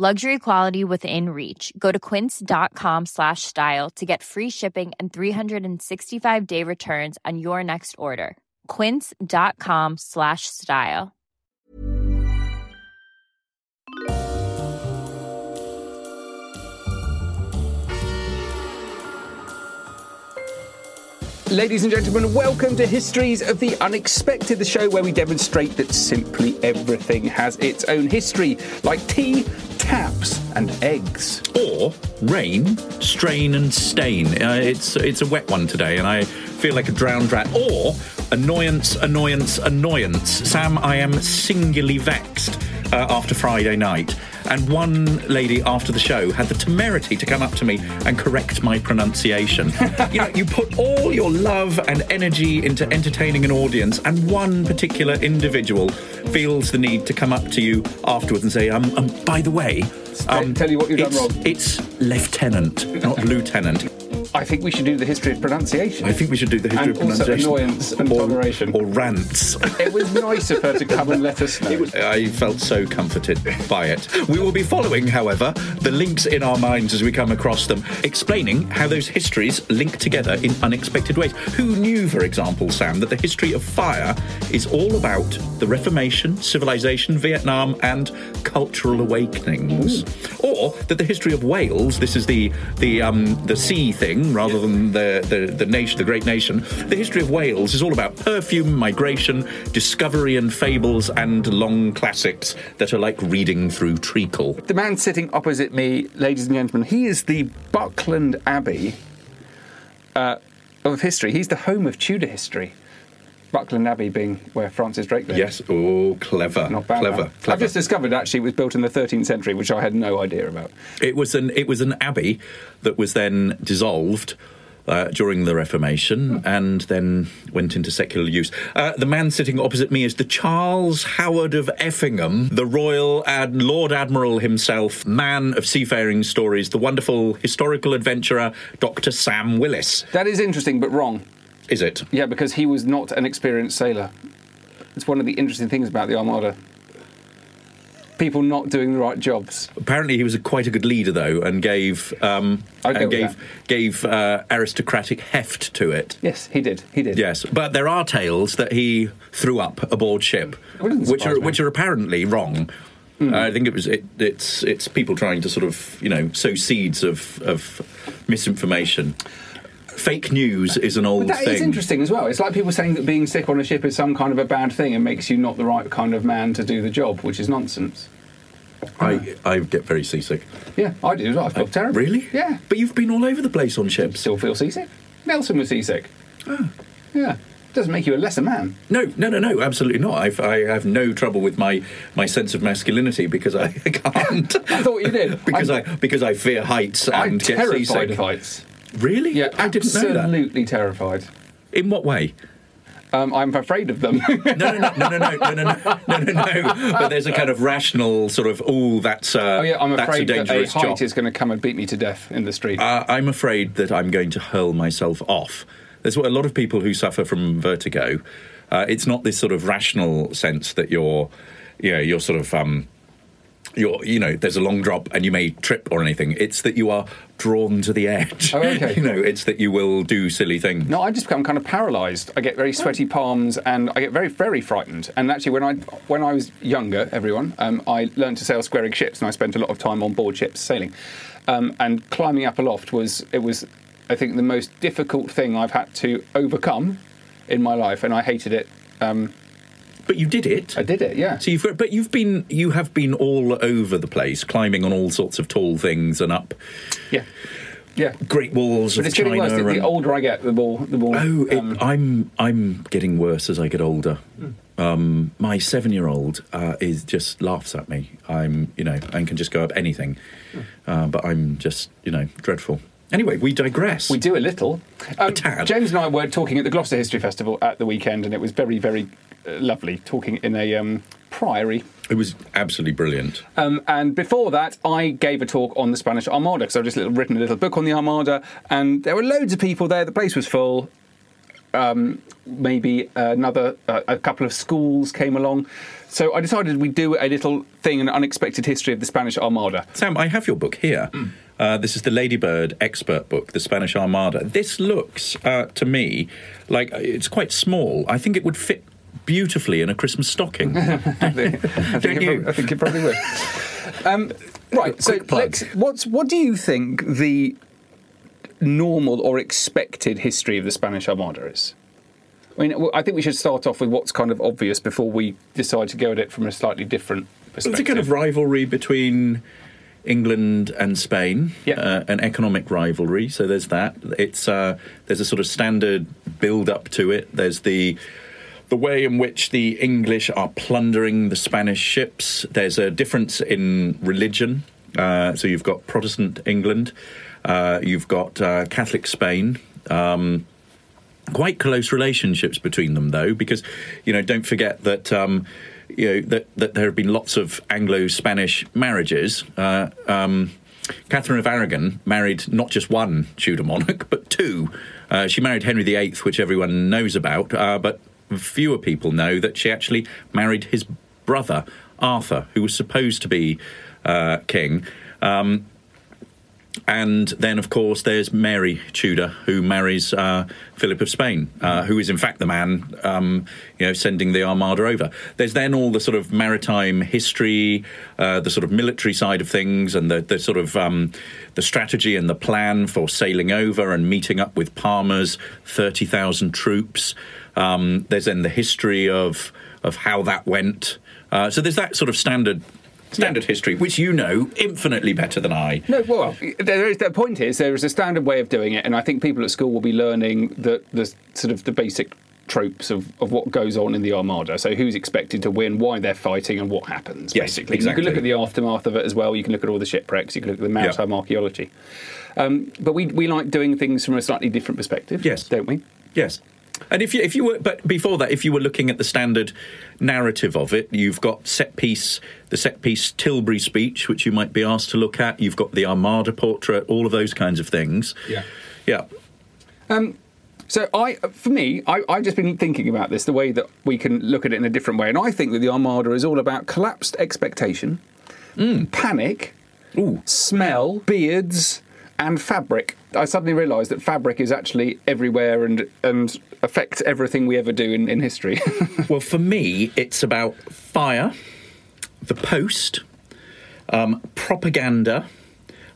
Luxury quality within reach. Go to quince.com slash style to get free shipping and 365 day returns on your next order. Quince.com slash style. Ladies and gentlemen, welcome to Histories of the Unexpected, the show where we demonstrate that simply everything has its own history, like tea, taps, and eggs. or rain, strain, and stain. Uh, it's it's a wet one today, and I feel like a drowned rat. Or annoyance, annoyance, annoyance. Sam, I am singularly vexed uh, after Friday night. And one lady after the show had the temerity to come up to me and correct my pronunciation. you know, you put all your love and energy into entertaining an audience, and one particular individual feels the need to come up to you afterwards and say, um, um by the way, um, tell you what you've done wrong. It's lieutenant, not lieutenant. I think we should do the history of pronunciation. I think we should do the history And of also pronunciation. annoyance and or, toleration. Or rants. It was nice of her to come and let us know. I felt so comforted by it. We will be following, however, the links in our minds as we come across them, explaining how those histories link together in unexpected ways. Who knew, for example, Sam, that the history of fire is all about the Reformation, civilization, Vietnam, and cultural awakenings? Or that the history of whales, this is the the um, the sea thing rather than the, the the nation, the great nation. The history of whales is all about perfume, migration, discovery, and fables, and long classics that are like reading through treacle. The man sitting opposite me, ladies and gentlemen, he is the Buckland Abbey uh, of history. He's the home of Tudor history. Buckland Abbey being where Francis Drake lived. Yes, oh, clever, Not bad. clever, clever. I've just discovered actually it was built in the 13th century, which I had no idea about. It was an it was an abbey that was then dissolved. Uh, during the Reformation, and then went into secular use. Uh, the man sitting opposite me is the Charles Howard of Effingham, the Royal Ad- Lord Admiral himself, man of seafaring stories, the wonderful historical adventurer, Dr. Sam Willis. That is interesting, but wrong. Is it? Yeah, because he was not an experienced sailor. It's one of the interesting things about the Armada. People not doing the right jobs. Apparently, he was a, quite a good leader, though, and gave um, and gave gave uh, aristocratic heft to it. Yes, he did. He did. Yes, but there are tales that he threw up aboard ship, which are me. which are apparently wrong. Uh, I think it was it, it's it's people trying to sort of you know sow seeds of of misinformation. Fake news is an old But that is thing. interesting as well. It's like people saying that being sick on a ship is some kind of a bad thing and makes you not the right kind of man to do the job, which is nonsense. I I get very seasick. Yeah, I do as well. I feel terrible. Really? Yeah. But you've been all over the place on ships. Still feel seasick. Nelson was seasick. Ah. Yeah. Doesn't make you a lesser man. No, no, no, no, absolutely not. I've, I have no trouble with my, my sense of masculinity because I can't. I thought you did. because I, I'm- because I fear heights I'm and get terrified seasick. of heights. Really? Yeah, I didn't know that. absolutely terrified. In what way? Um, I'm afraid of them. No, no, no, no, no, no, no, no, no, no. But there's a kind of rational sort of, oh, that's uh, oh yeah, I'm that's a afraid that a height job. is going to come and beat me to death in the street. Uh, I'm afraid that I'm going to hurl myself off. There's a lot of people who suffer from vertigo. Uh, it's not this sort of rational sense that you're, you know, you're sort of, um, you're, you know, there's a long drop and you may trip or anything. It's that you are drawn to the edge. Oh, okay. you know, it's that you will do silly things. No, I just become kind of paralysed. I get very sweaty palms, and I get very, very frightened. And actually, when I when I was younger, everyone, um, I learned to sail square rig ships, and I spent a lot of time on board ships sailing. Um, and climbing up aloft was it was I think the most difficult thing I've had to overcome in my life, and I hated it. Um, But you did it. I did it, yeah. So you've got, but you've been you have been all over the place, climbing on all sorts of tall things and up Yeah, yeah. great walls But of it's China. getting worse. The, the older I get, the more the more. Oh, it, um, I'm I'm getting worse as I get older. Hmm. Um, my seven-year-old uh, is just laughs at me. I'm you know and can just go up anything, Hmm. uh, but I'm just you know dreadful. Anyway, we digress. We do a little. Um, tad. James and I were talking at the Gloucester History Festival at the weekend, and it was very, very lovely talking in a um, priory. It was absolutely brilliant. Um, and before that, I gave a talk on the Spanish Armada because I've just little, written a little book on the Armada, and there were loads of people there. The place was full. Um, maybe another, uh, a couple of schools came along. So I decided we'd do a little thing, an unexpected history of the Spanish Armada. Sam, I have your book here. Hmm. Uh, this is the Ladybird expert book, The Spanish Armada. This looks uh, to me like it's quite small. I think it would fit beautifully in a Christmas stocking. I think, I think, you? I think it probably would. Um, right. So, what's what do you think the normal or expected history of the Spanish Armada is? I mean, I think we should start off with what's kind of obvious before we decide to go at it from a slightly different perspective. It's a kind of rivalry between England and Spain, Yeah. uh, an economic rivalry. So there's that. It's uh, there's a sort of standard build up to it. There's the the way in which the English are plundering the Spanish ships. There's a difference in religion. Uh, so you've got Protestant England, uh, you've got uh, Catholic Spain. Um, quite close relationships between them, though, because you know don't forget that. Um, you know that, that there have been lots of Anglo-Spanish marriages. Uh, um, Catherine of Aragon married not just one Tudor monarch, but two. Uh, she married Henry VIII, which everyone knows about, uh, but fewer people know that she actually married his brother Arthur, who was supposed to be uh, king. Um, and then, of course, there's Mary Tudor, who marries uh, Philip of Spain, uh, who is in fact the man, um, you know, sending the Armada over. There's then all the sort of maritime history, uh, the sort of military side of things, and the, the sort of um, the strategy and the plan for sailing over and meeting up with Parma's thirty thousand troops. Um, there's then the history of of how that went. Uh, so there's that sort of standard. Standard history, which you know infinitely better than I. No, well, there is, the point is there is a standard way of doing it, and I think people at school will be learning the, the sort of the basic tropes of, of what goes on in the Armada. So who's expected to win, why they're fighting, and what happens. Yes, basically, exactly. you can look at the aftermath of it as well. You can look at all the shipwrecks. You can look at the maritime archaeology. Um, but we we like doing things from a slightly different perspective. Yes. don't we? Yes. And if you if you were but before that, if you were looking at the standard narrative of it, you've got set piece the set piece Tilbury speech, which you might be asked to look at. You've got the Armada portrait, all of those kinds of things. Yeah. Yeah. Um, so I, for me, I, I've just been thinking about this, the way that we can look at it in a different way, and I think that the Armada is all about collapsed expectation, mm. panic, Ooh. smell, beards, and fabric. I suddenly realised that fabric is actually everywhere and and affects everything we ever do in, in history. Well, for me, it's about fire, the post, um, propaganda,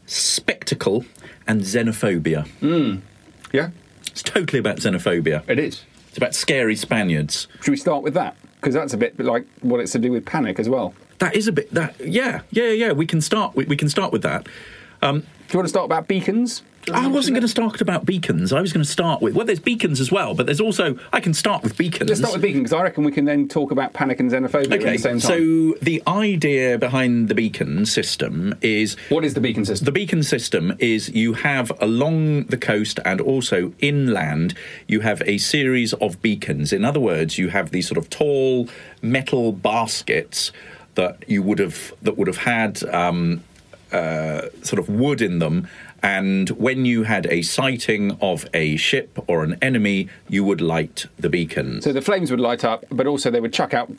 spectacle, and xenophobia. yeah, It's totally about xenophobia. it is. It's about scary Spaniards. Should we start with that? Because that's a bit like what it's to do with panic as well. That is a bit that yeah yeah yeah. We can start we, we can start with that. Um, Do you want to start about beacons? I wasn't going to start about beacons. I was going to start with well, there's beacons as well, but there's also I can start with beacons. Let's start with beacons because I reckon we can then talk about panic and xenophobia at the same time. so the idea behind the beacon system is what is the beacon system? the beacon system is you have along the coast and also inland, you have a series of beacons. In other words, you have these sort of tall metal baskets that you would have that would have had um, uh, sort of wood in them. And when you had a sighting of a ship or an enemy, you would light the beacons. So the flames would light up, but also they would chuck out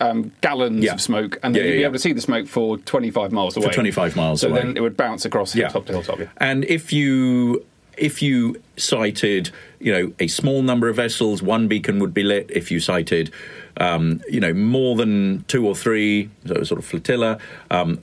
um, gallons Yeah. of smoke, and then Yeah, you'd yeah, be able to see the smoke for 25 miles away. For 25 miles away. so away. then it would bounce across hilltop to hilltop. Yeah. And if you if you sighted, you know, a small number of vessels, one beacon would be lit. If you sighted, um, you know, more than two or three, so sort of flotilla, um,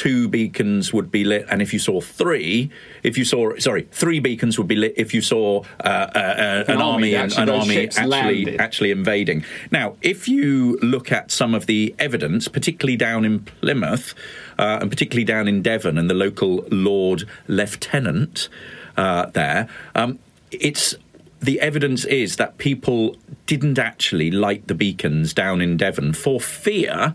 two beacons would be lit, and if you saw three, if you saw sorry, three beacons would be lit if you saw uh, uh, uh, an, An army army, and actually- an army actually landed. actually invading. Now, if you look at some of the evidence, particularly down in Plymouth, uh, and particularly down in Devon, and the local Lord Lieutenant uh, there, um, it's the evidence is that people didn't actually light the beacons down in Devon for fear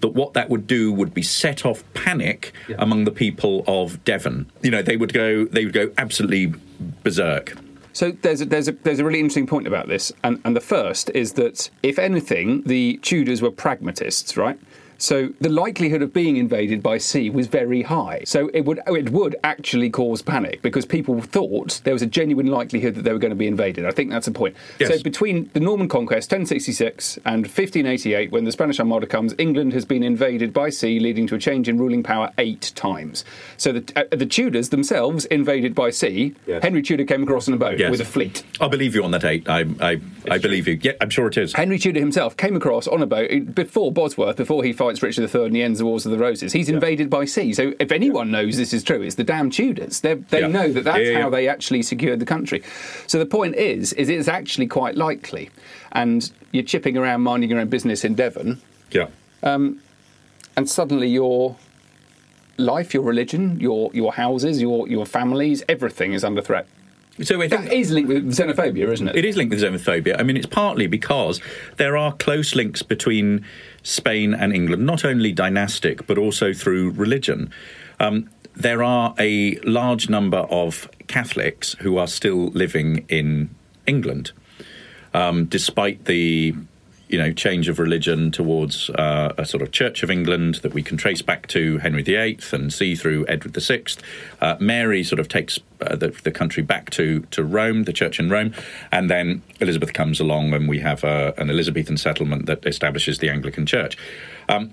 that what that would do would be set off panic among the people of Devon. You know, they would go they would go absolutely berserk. So there's a, there's a there's a really interesting point about this, and and the first is that if anything, the Tudors were pragmatists, right? So the likelihood of being invaded by sea was very high. So it would it would actually cause panic because people thought there was a genuine likelihood that they were going to be invaded. I think that's the point. Yes. So between the Norman conquest, 1066, and 1588, when the Spanish Armada comes, England has been invaded by sea, leading to a change in ruling power eight times. So the, uh, the Tudors themselves invaded by sea. Yes. Henry Tudor came across on a boat Yes. with a fleet. I believe you on that eight. I I, I believe you. Yeah, I'm sure it is. Henry Tudor himself came across on a boat before Bosworth, before he fights Richard III and he ends the Wars of the Roses. He's invaded by sea. So if anyone knows this is true, it's the damn Tudors. They're, they Yeah. know that that's Yeah, how they actually secured the country. So the point is, is it's actually quite likely. And you're chipping around minding your own business in Devon, Yeah. Um, and suddenly your life, your religion, your your houses, your your families, everything is under threat. So think That is linked with xenophobia, isn't it? It is linked with xenophobia. I mean, it's partly because there are close links between Spain and England, not only dynastic, but also through religion. Um, there are a large number of Catholics who are still living in England, um, despite the you know change of religion towards uh, a sort of Church of England that we can trace back to Henry VIII and see through Edward VI. Uh, Mary sort of takes uh, the, the country back to, to Rome, the Church in Rome, and then Elizabeth comes along and we have uh, an Elizabethan settlement that establishes the Anglican Church. Um,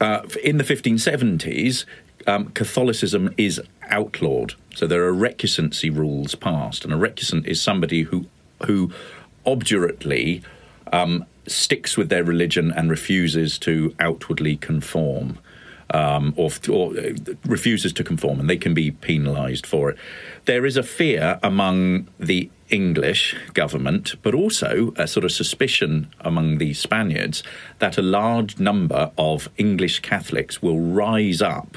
Uh, in the 1570s, um, Catholicism is outlawed. So there are recusancy rules passed, and a recusant is somebody who who obdurately um, sticks with their religion and refuses to outwardly conform. Um, or, or uh, refuses to conform, and they can be penalised for it. There is a fear among the English government, but also a sort of suspicion among the Spaniards that a large number of English Catholics will rise up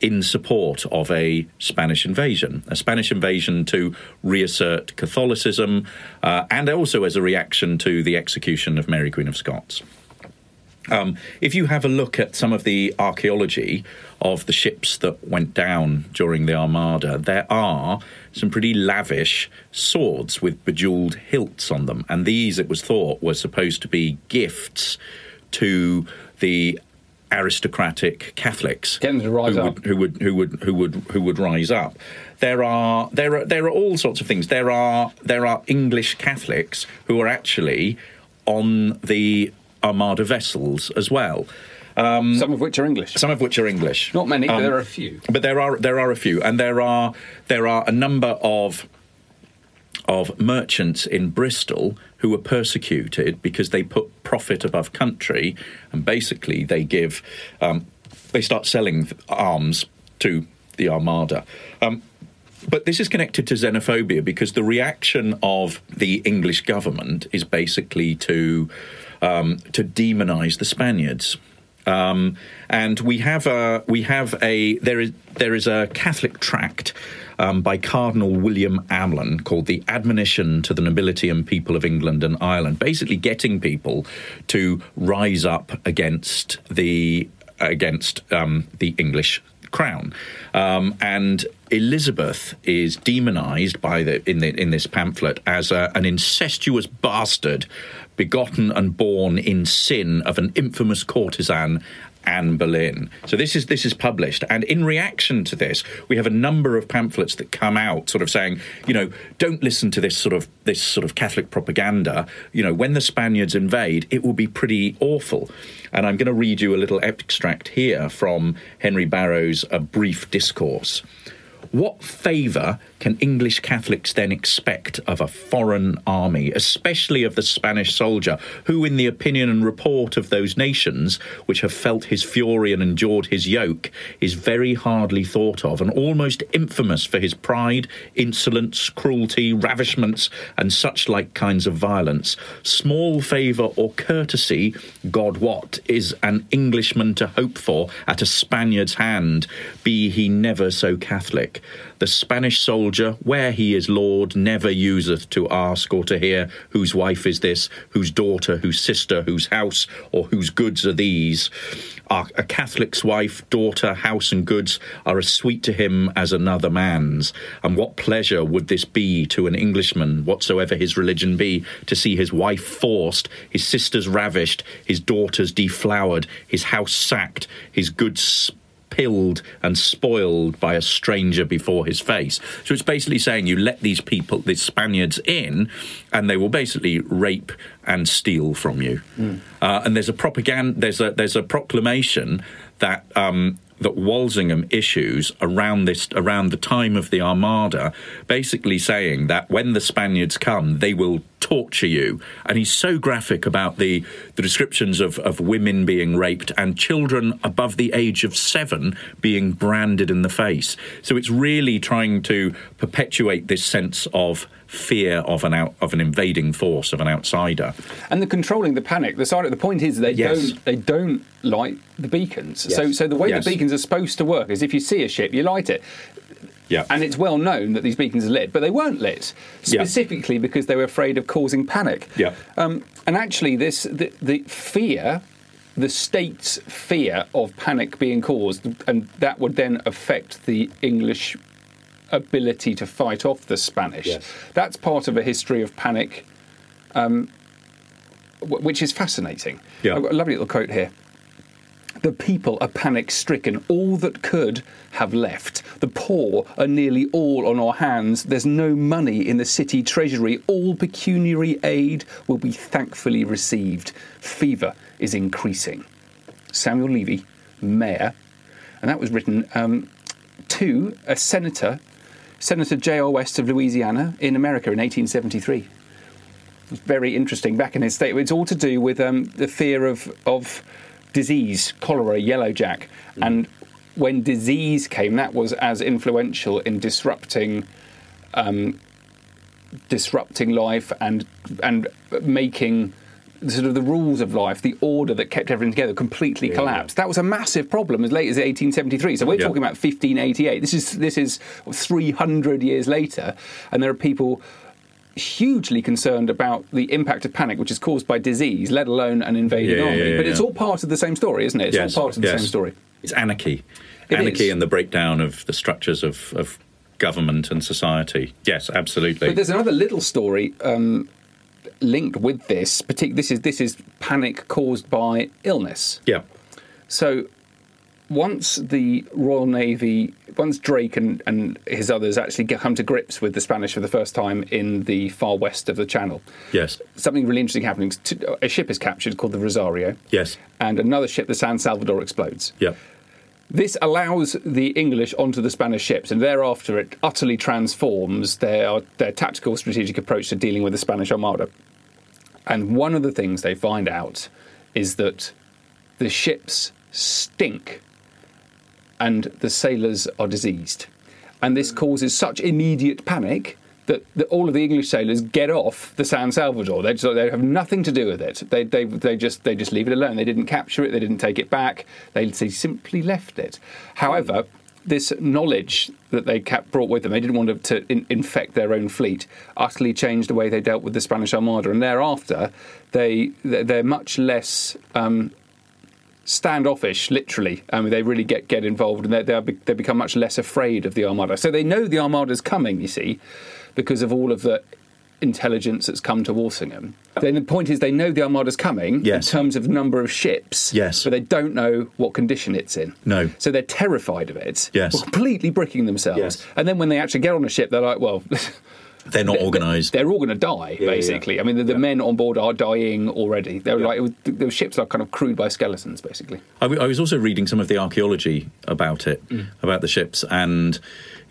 in support of a Spanish invasion, a Spanish invasion to reassert Catholicism, uh, and also as a reaction to the execution of Mary Queen of Scots. Um, if you have a look at some of the archaeology of the ships that went down during the Armada, there are some pretty lavish swords with bejeweled hilts on them. And these, it was thought, were supposed to be gifts to the aristocratic Catholics to rise who up. Would, who would who would who would who would rise up. There are there are there are all sorts of things. There are there are English Catholics who are actually on the Armada vessels as well. Some of which are English. Some of which are English. Not many, but Um, there are a few. but there are there are a few, and there are there are a number of of merchants in Bristol who were persecuted because they put profit above country, and basically they give um, they start selling arms to the Armada. Um, but this is connected to xenophobia because the reaction of the English government is basically to um, to demonise the Spaniards. Um, and we have a we have a there is there is a Catholic tract um, by Cardinal William Allen called the Admonition to the Nobility and People of England and Ireland, basically getting people to rise up against the against um, the English crown. Um, and Elizabeth is demonized by the in the in this pamphlet as a, an incestuous bastard, begotten and born in sin of an infamous courtesan. Anne Boleyn. So this is this is published, and in reaction to this, we have a number of pamphlets that come out, sort of saying, you know, don't listen to this sort of this sort of Catholic propaganda. You know, when the Spaniards invade, it will be pretty awful. And I'm going to read you a little extract here from Henry Barrow's A Brief Discourse. What favour can English Catholics then expect of a foreign army, especially of the Spanish soldier, who, in the opinion and report of those nations which have felt his fury and endured his yoke, is very hardly thought of and almost infamous for his pride, insolence, cruelty, ravishments, and such like kinds of violence? Small favour or courtesy, God wot, is an Englishman to hope for at a Spaniard's hand, be he never so Catholic. The Spanish soldier, where he is lord, never useth to ask or to hear whose wife is this, whose daughter, whose sister, whose house, or whose goods are these. A Catholic's wife, daughter, house, and goods are as sweet to him as another man's. And what pleasure would this be to an Englishman, whatsoever his religion be, to see his wife forced, his sisters ravished, his daughters deflowered, his house sacked, his goods pilled and spoiled by a stranger before his face. So it's basically saying you let these people, these Spaniards, in, and they will basically rape and steal from you. Uh, and there's a propaganda, there's a there's a proclamation that. Um, that Walsingham issues around this around the time of the Armada, basically saying that when the Spaniards come, they will torture you. And he's so graphic about the the descriptions of, of women being raped and children above the age of seven being branded in the face. So it's really trying to perpetuate this sense of fear of an out of an invading force of an outsider. And the controlling the panic. The side. The point is they Yes. don't. They don't light the beacons. So, so the way Yes. the beacons are supposed to work is if you see a ship, you light it. Yeah. And it's well known that these beacons are lit, but they weren't lit Yeah. specifically because they were afraid of causing panic. Yeah. Um, and actually, this the, the fear, the state's fear of panic being caused, and that would then affect the English ability to fight off the Spanish. Yes. That's part of a history of panic, um, wh- which is fascinating. Yeah. I've got a lovely little quote here. The people are panic stricken. All that could have left. The poor are nearly all on our hands. There's no money in the city treasury. All pecuniary aid will be thankfully received. Fever is increasing. Samuel Levy, mayor, and that was written um, to a senator, Senator J.R. West of Louisiana in America in 1873 very interesting back in his state. It's all to do with um, the fear of of disease, cholera, yellow jack, and when disease came, that was as influential in disrupting um, disrupting life and and making the sort of the rules of life, the order that kept everything together, completely collapsed. That was a massive problem as late as 1873. So we're Yeah. talking about 1588. This is this is 300 years later, and there are people hugely concerned about the impact of panic, which is caused by disease, let alone an invading Yeah, yeah, army. yeah, but it's all part of the same story, isn't it? It's Yes, all part of the yes. same story. It's anarchy. It anarchy is. and the breakdown of the structures of, of government and society. Yes, absolutely. But there's another little story um, linked with this. Partic- this is this is panic caused by illness. yeah. So once the Royal Navy, once Drake and, and his others actually get, come to grips with the Spanish for the first time in the far west of the Channel, Yes. something really interesting happening. A ship is captured called the Rosario, Yes. and another ship, the San Salvador, explodes. Yeah. This allows the English onto the Spanish ships, and thereafter it utterly transforms their their tactical strategic approach to dealing with the Spanish Armada. And one of the things they find out is that the ships stink, and the sailors are diseased, and this causes such immediate panic. That, that all of the English sailors get off the San Salvador. They, just, they have nothing to do with it. They, they, they just they just leave it alone. They didn't capture it. They didn't take it back. They, they simply left it. However, this knowledge that they kept brought with them, they didn't want to, to in, infect their own fleet, utterly changed the way they dealt with the Spanish Armada. And thereafter, they they're they're much less um, standoffish, literally. I mean, they really get, get involved and they, they, they become much less afraid of the Armada. So they know the Armada's coming, you see, because of all of the intelligence that's come to Walsingham. Then the point is they know the Armada's coming Yes. in terms of number of ships, Yes. but they don't know what condition it's in. No. So they're terrified of it, Yes. completely bricking themselves. Yes. And then when they actually get on a ship, they're like, well... They're not organised. They're all going to die, basically. I mean, the, the men on board are dying already. They're like, was, the ships are kind of crewed by skeletons, basically. I, w- I was also reading some of the archaeology about it, about the ships, and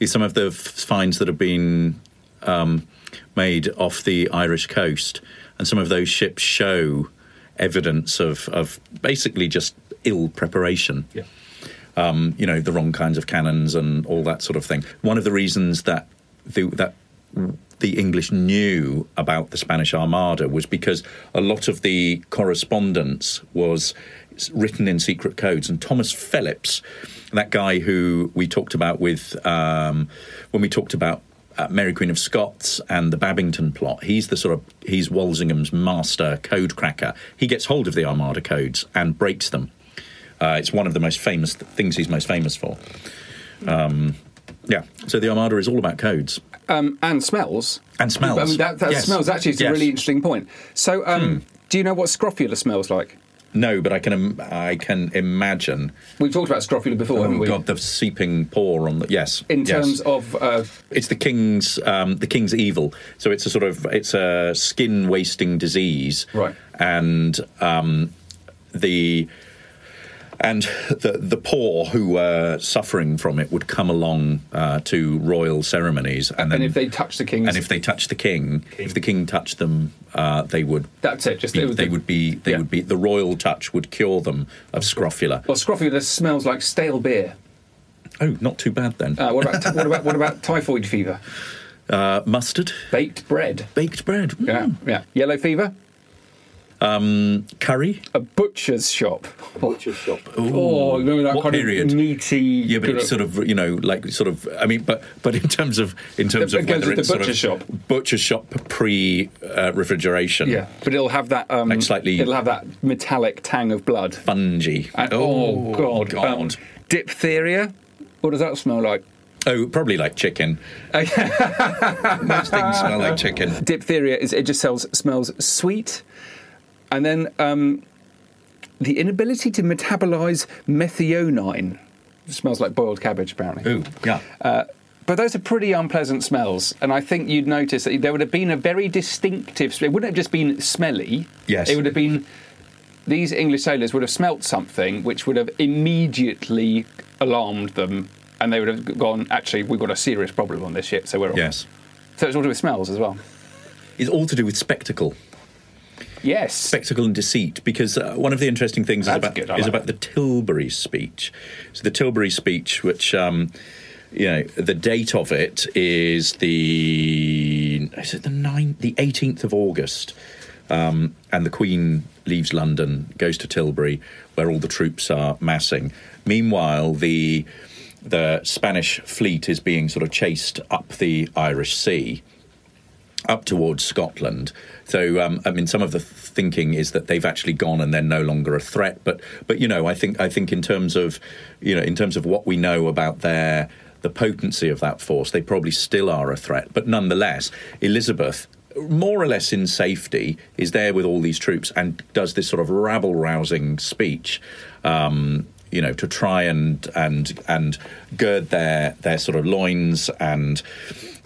some of the f- finds that have been um, made off the Irish coast, and some of those ships show evidence of, of basically just ill preparation. Um, you know, the wrong kinds of cannons and all that sort of thing. One of the reasons that the, that the English knew about the Spanish Armada was because a lot of the correspondence was written in secret codes. And Thomas Phillips, that guy who we talked about with um, when we talked about uh, Mary Queen of Scots and the Babington plot, he's the sort of he's Walsingham's master code cracker. He gets hold of the Armada codes and breaks them. Uh, it's one of the most famous things he's most famous for. Um, yeah, so the Armada is all about codes. Um, and smells. And smells. I mean, that, that Yes. smells actually is a Yes. Hmm. really interesting point. So, um, do you know what scrofula smells like? No, but I can im- I can imagine. We've talked about scrofula before, haven't Oh we? God, the seeping pore on the yes. In yes. terms of uh, it's the king's um, the king's evil. So it's a sort of it's a skin wasting disease, Right. And um, the and the the poor who were suffering from it would come along uh, to royal ceremonies, and then and if they touch the king's, and if they touched the king, if the king touched them, uh, they would. that's it. Just Be, they the- would be. They yeah. would be. The royal touch would cure them of scrofula. Well, scrofula smells like stale beer. Oh, not too bad then. Uh, what about what about what about typhoid fever? Uh, mustard, Baked bread. baked bread, mm. Yeah, yeah. Yellow fever. Curry. A butcher's shop. Butcher's shop. Oh, remember that What kind period? of meaty. Yeah, but kind it's sort of you know like sort of. I mean, but but in terms of in terms It of whether it's the sort butcher of shop. butcher shop pre uh, refrigeration, Yeah, but it'll have that um, Like slightly- It'll have that metallic tang of blood. fungi. And- oh, god, God. Um, diphtheria. What does that smell like? oh, probably like chicken. Most things smell like chicken. Diphtheria is it just sells, smells sweet, and then um, the inability to metabolize methionine. It smells like boiled cabbage, apparently. Ooh, yeah. But those are pretty unpleasant smells, and I think you'd notice that there would have been a very distinctive. It wouldn't have just been smelly. Yes. It would have been. These English sailors would have smelt something which would have immediately alarmed them, and they would have gone. Actually, we've got a serious problem on this ship, so we're off." yes. So it's all to do with smells as well. It's all to do with spectacle. Yes. spectacle and deceit because uh, one of the interesting things is about good, I is like about the Tilbury speech. So the Tilbury speech, which um, you know, the date of it is the is it the nine the eighteenth of August, um, and the Queen leaves London, goes to Tilbury, where all the troops are massing. Meanwhile, the the Spanish fleet is being sort of chased up the Irish Sea up towards Scotland. So, um, I mean, some of the thinking is that they've actually gone and they're no longer a threat. But, but you know, I think I think in terms of you know in terms of what we know about their the potency of that force, they probably still are a threat. But nonetheless, Elizabeth. More or less in safety, is there with all these troops and does this sort of rabble rousing speech, um, you know, to try and and and gird their their sort of loins and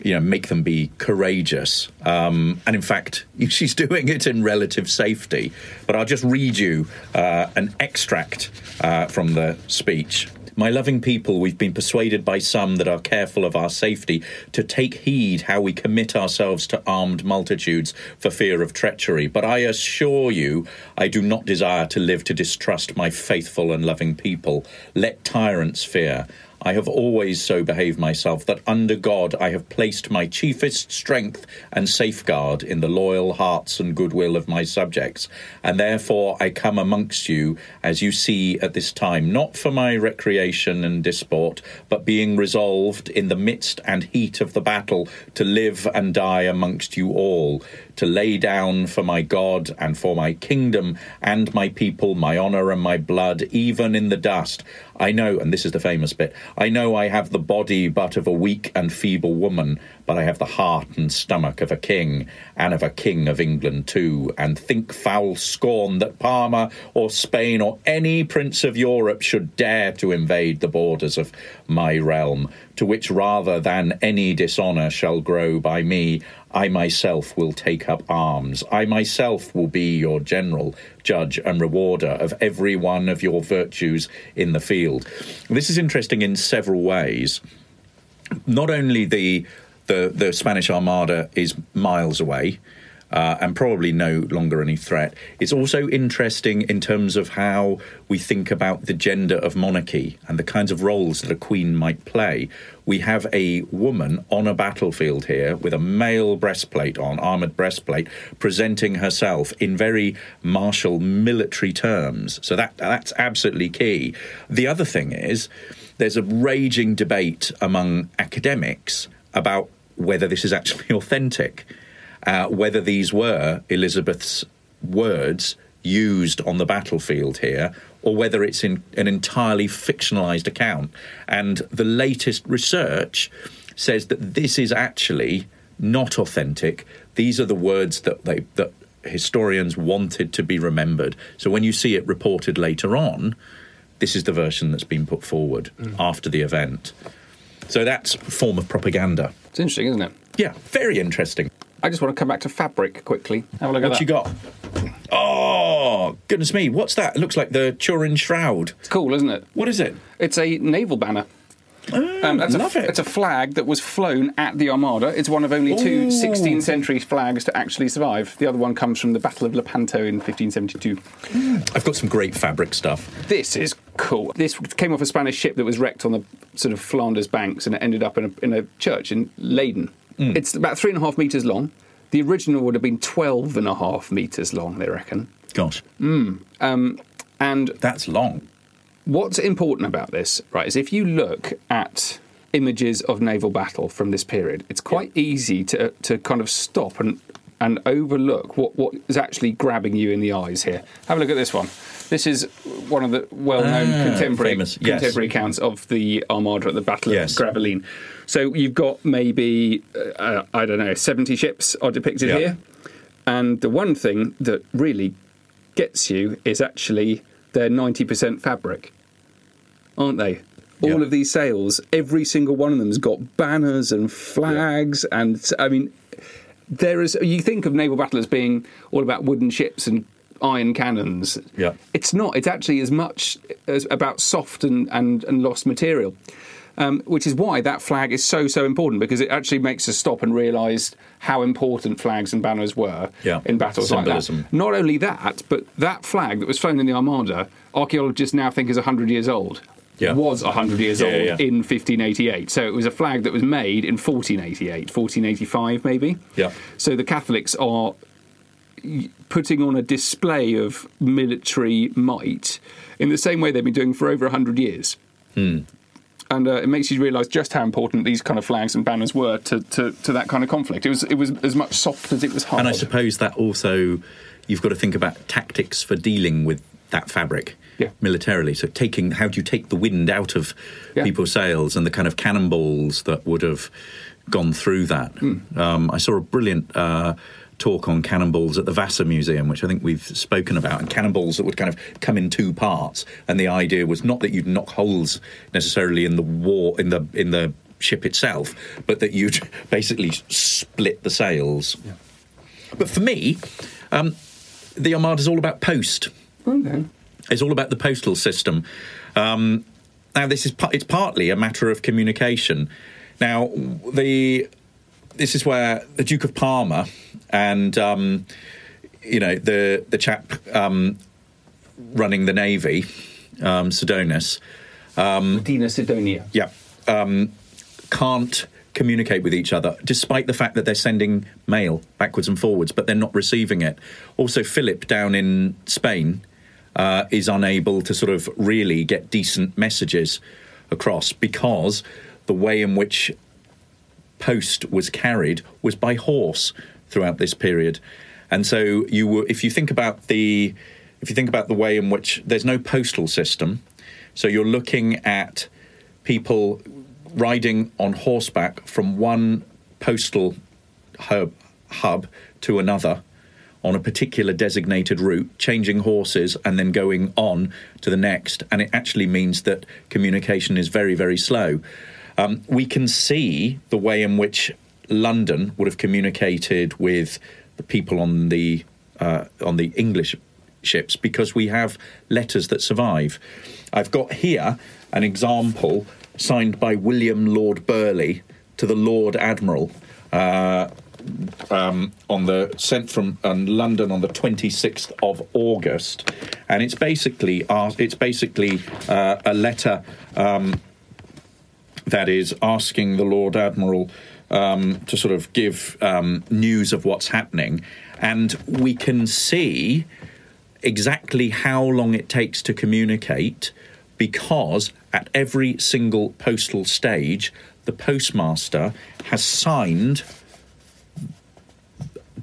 you know, make them be courageous. Um, and in fact, she's doing it in relative safety. But I'll just read you uh, an extract uh, from the speech. My loving people, we've been persuaded by some that are careful of our safety to take heed how we commit ourselves to armed multitudes for fear of treachery. But I assure you, I do not desire to live to distrust my faithful and loving people. Let tyrants fear. I have always so behaved myself that under God I have placed my chiefest strength and safeguard in the loyal hearts and goodwill of my subjects, and therefore I come amongst you, as you see at this time, not for my recreation and disport, but being resolved in the midst and heat of the battle to live and die amongst you all, to lay down for my God and for my kingdom and my people my honour and my blood, even in the dust. I know, and this is the famous bit, I know I have the body but of a weak and feeble woman, but I have the heart and stomach of a king, and of a king of England too, and think foul scorn that Parma or Spain or any prince of Europe should dare to invade the borders of my realm, to which rather than any dishonour shall grow by me, I myself will take up arms. I myself will be your general, judge, and rewarder of every one of your virtues in the field. This is interesting in several ways. Not only the the, the Spanish Armada is miles away, uh, and probably no longer any threat. It's also interesting in terms of how we think about the gender of monarchy and the kinds of roles that a queen might play. We have a woman on a battlefield here with a male breastplate on, armored breastplate, presenting herself in very martial military terms. So that that's absolutely key. The other thing is there's a raging debate among academics about whether this is actually authentic uh, whether these were Elizabeth's words used on the battlefield here or whether it's in an entirely fictionalized account. And the latest research says that this is actually not authentic. These are the words that they that historians wanted to be remembered. So when you see it reported later on, this is the version that's been put forward mm. after the event. So that's a form of propaganda. It's interesting, isn't it? Yeah, very interesting. I just want to come back to fabric quickly. Have a look what at that. What you got? Oh, goodness me. What's that? It looks like the Turin Shroud. It's cool, isn't it? What is it? It's a naval banner. Oh, um, that's love a, it. It's a flag that was flown at the Armada. It's one of only two Ooh. 16th century flags to actually survive. The other one comes from the Battle of Lepanto in 1572. I've got some great fabric stuff. This is cool. This came off a Spanish ship that was wrecked on the sort of Flanders banks and it ended up in a, in a church in Leyden. Mm. It's about three and a half metres long. The original would have been 12 and a half metres long, they reckon. Gosh. Mm. Um, and that's long. What's important about this, right, is if you look at images of naval battle from this period, it's quite yeah. easy to, to kind of stop and and overlook what, what is actually grabbing you in the eyes here. Have a look at this one. This is one of the well-known ah, contemporary famous. contemporary accounts of the Armada at the Battle yes. of Gravelines. So you've got maybe uh, I don't know, seventy ships are depicted here, and the one thing that really gets you is actually they're ninety percent fabric, aren't they? All of these sails, every single one of them's got banners and flags, and I mean, there is. You think of naval battle as being all about wooden ships and iron cannons. Yeah. It's not. It's actually as much as about soft and, and, and lost material. Um, which is why that flag is so so important because it actually makes us stop and realise how important flags and banners were yeah. in battles Symbolism. like that. Not only that, but that flag that was flown in the Armada, archaeologists now think is hundred years old. Yeah. Was 100 years yeah, old yeah, in 1588. So it was a flag that was made in 1488, 1485 maybe. Yeah. So the Catholics are putting on a display of military might in the same way they've been doing for over 100 years. Hmm. And uh, it makes you realise just how important these kind of flags and banners were to, to, to that kind of conflict. It was, it was as much soft as it was hard. And I suppose that also you've got to think about tactics for dealing with that fabric Yeah. militarily. So taking how do you take the wind out of Yeah. people's sails and the kind of cannonballs that would have gone through that. Hmm. Um, I saw a brilliant. Uh, Talk on cannonballs at the Vasa Museum, which I think we've spoken about, and cannonballs that would kind of come in two parts. And the idea was not that you'd knock holes necessarily in the war in the in the ship itself, but that you'd basically split the sails. But for me, um, the is all about post. Okay. It's all about the postal system. Um, now, this is it's partly a matter of communication. Now, the this is where the Duke of Parma and um, you know the the chap um, running the navy, um, Sidonis, Medina Sidonia. yeah, um, can't communicate with each other, despite the fact that they're sending mail backwards and forwards, but they're not receiving it. Also, Philip down in Spain uh, is unable to sort of really get decent messages across because the way in which post was carried was by horse throughout this period. And so you were, if you think about the if you think about the way in which there's no postal system, so you're looking at people riding on horseback from one postal hub, hub to another on a particular designated route, changing horses and then going on to the next. And it actually means that communication is very, very slow. Um, we can see the way in which London would have communicated with the people on the uh, on the English ships because we have letters that survive. I've got here an example signed by William Lord Burleigh to the Lord Admiral. Uh, um, on the sent from um, London on the 26th of August, and it's basically uh, it's basically uh, a letter um, that is asking the Lord Admiral um, to sort of give um, news of what's happening, and we can see exactly how long it takes to communicate because at every single postal stage, the postmaster has signed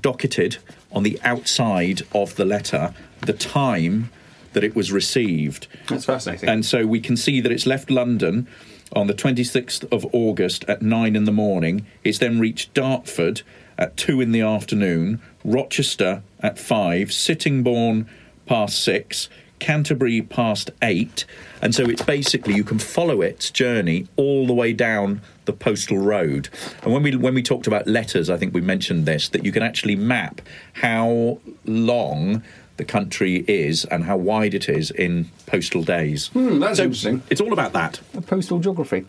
docketed on the outside of the letter the time that it was received. That's fascinating. And so we can see that it's left London on the 26th of August at 9 in the morning. It's then reached Dartford at 2 in the afternoon, Rochester at 5, Sittingbourne past 6, Canterbury past 8. And so it's basically you can follow its journey all the way down the postal road. And when we when we talked about letters, I think we mentioned this that you can actually map how long the country is and how wide it is in postal days. Hmm, that's so interesting. It's all about that. Postal geography.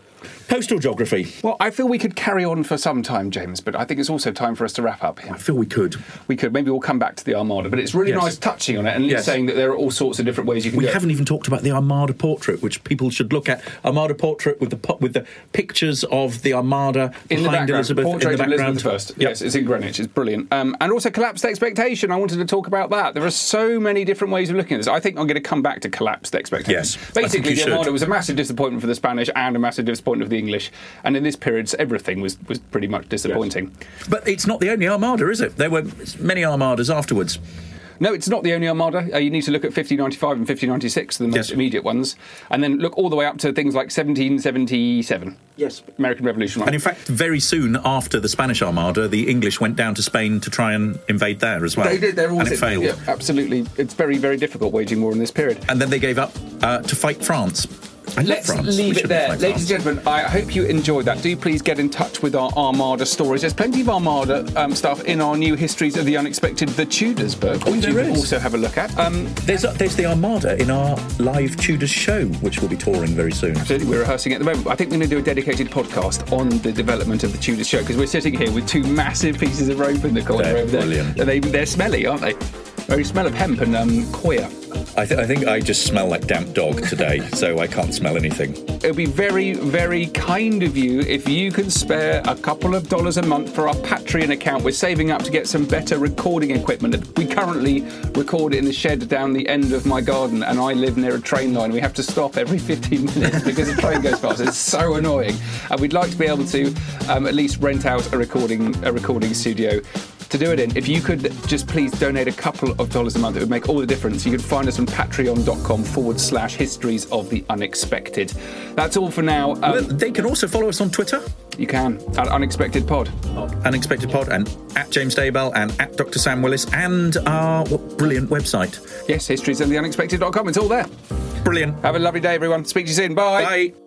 Postal geography. Well, I feel we could carry on for some time, James, but I think it's also time for us to wrap up here. I feel we could. We could. Maybe we'll come back to the Armada, but it's really Yes. nice touching on it and Yes. saying that there are all sorts of different ways you can We haven't even talked about the Armada portrait, which people should look at. Armada portrait with the po- with the pictures of the Armada in the behind background, Elizabeth portrait in the background. Elizabeth I. Yep. Yes, it's in Greenwich. It's brilliant. Um, and also collapsed expectation. I wanted to talk about that. There are so many different ways of looking at this. I think I'm going to come back to collapsed expectation. Yes, basically, the should. Armada was a massive disappointment for the Spanish and a massive disappointment for the English. And in this period, everything was was pretty much disappointing. But it's not the only Armada, is it? There were many Armadas afterwards. No, it's not the only Armada. Uh, you need to look at 1595 and 1596, the most Yes. immediate ones, and then look all the way up to things like 1777. Yes. American Revolution. And in fact, very soon after the Spanish Armada, the English went down to Spain to try and invade there as well. They did. They're all and it failed. Yeah, absolutely. It's very, very difficult waging war in this period. And then they gave up uh, to fight France. Let's France. Leave it there. Ladies and gentlemen, I hope you enjoyed that. Do please get in touch with our Armada stories. There's plenty of Armada um, stuff in our new Histories of the Unexpected, The Tudors book, which there you can also have a look at. Um, There's, there's the Armada in our live Tudors show, which we'll be touring very soon. Absolutely, we're rehearsing at the moment. I think we're going to do a dedicated podcast on the development of the Tudors show because we're sitting here with two massive pieces of rope in the corner They're over there. brilliant. And they, they're smelly, aren't they? Very smell of hemp and um, coir. I, th- I think I just smell like damp dog today, so I can't smell anything. It would be very, very kind of you if you can spare a couple of dollars a month for our Patreon account. We're saving up to get some better recording equipment. We currently record in the shed down the end of my garden, and I live near a train line. We have to stop every 15 minutes because the train goes past. It's so annoying. And we'd like to be able to um, at least rent out a recording a recording studio to do it in. If you could just please donate a couple of dollars a month, it would make all the difference. You can find us on patreon.com forward slash histories of the unexpected. That's all for now. Um, Well, they can also follow us on Twitter, you can at Unexpected Pod. Unexpected Pod, and at James Daybell, and at Dr. Sam Willis, and our what brilliant website. Yes, histories of the unexpected.com. It's all there. Brilliant. Have a lovely day, everyone. Speak to you soon. Bye. Bye.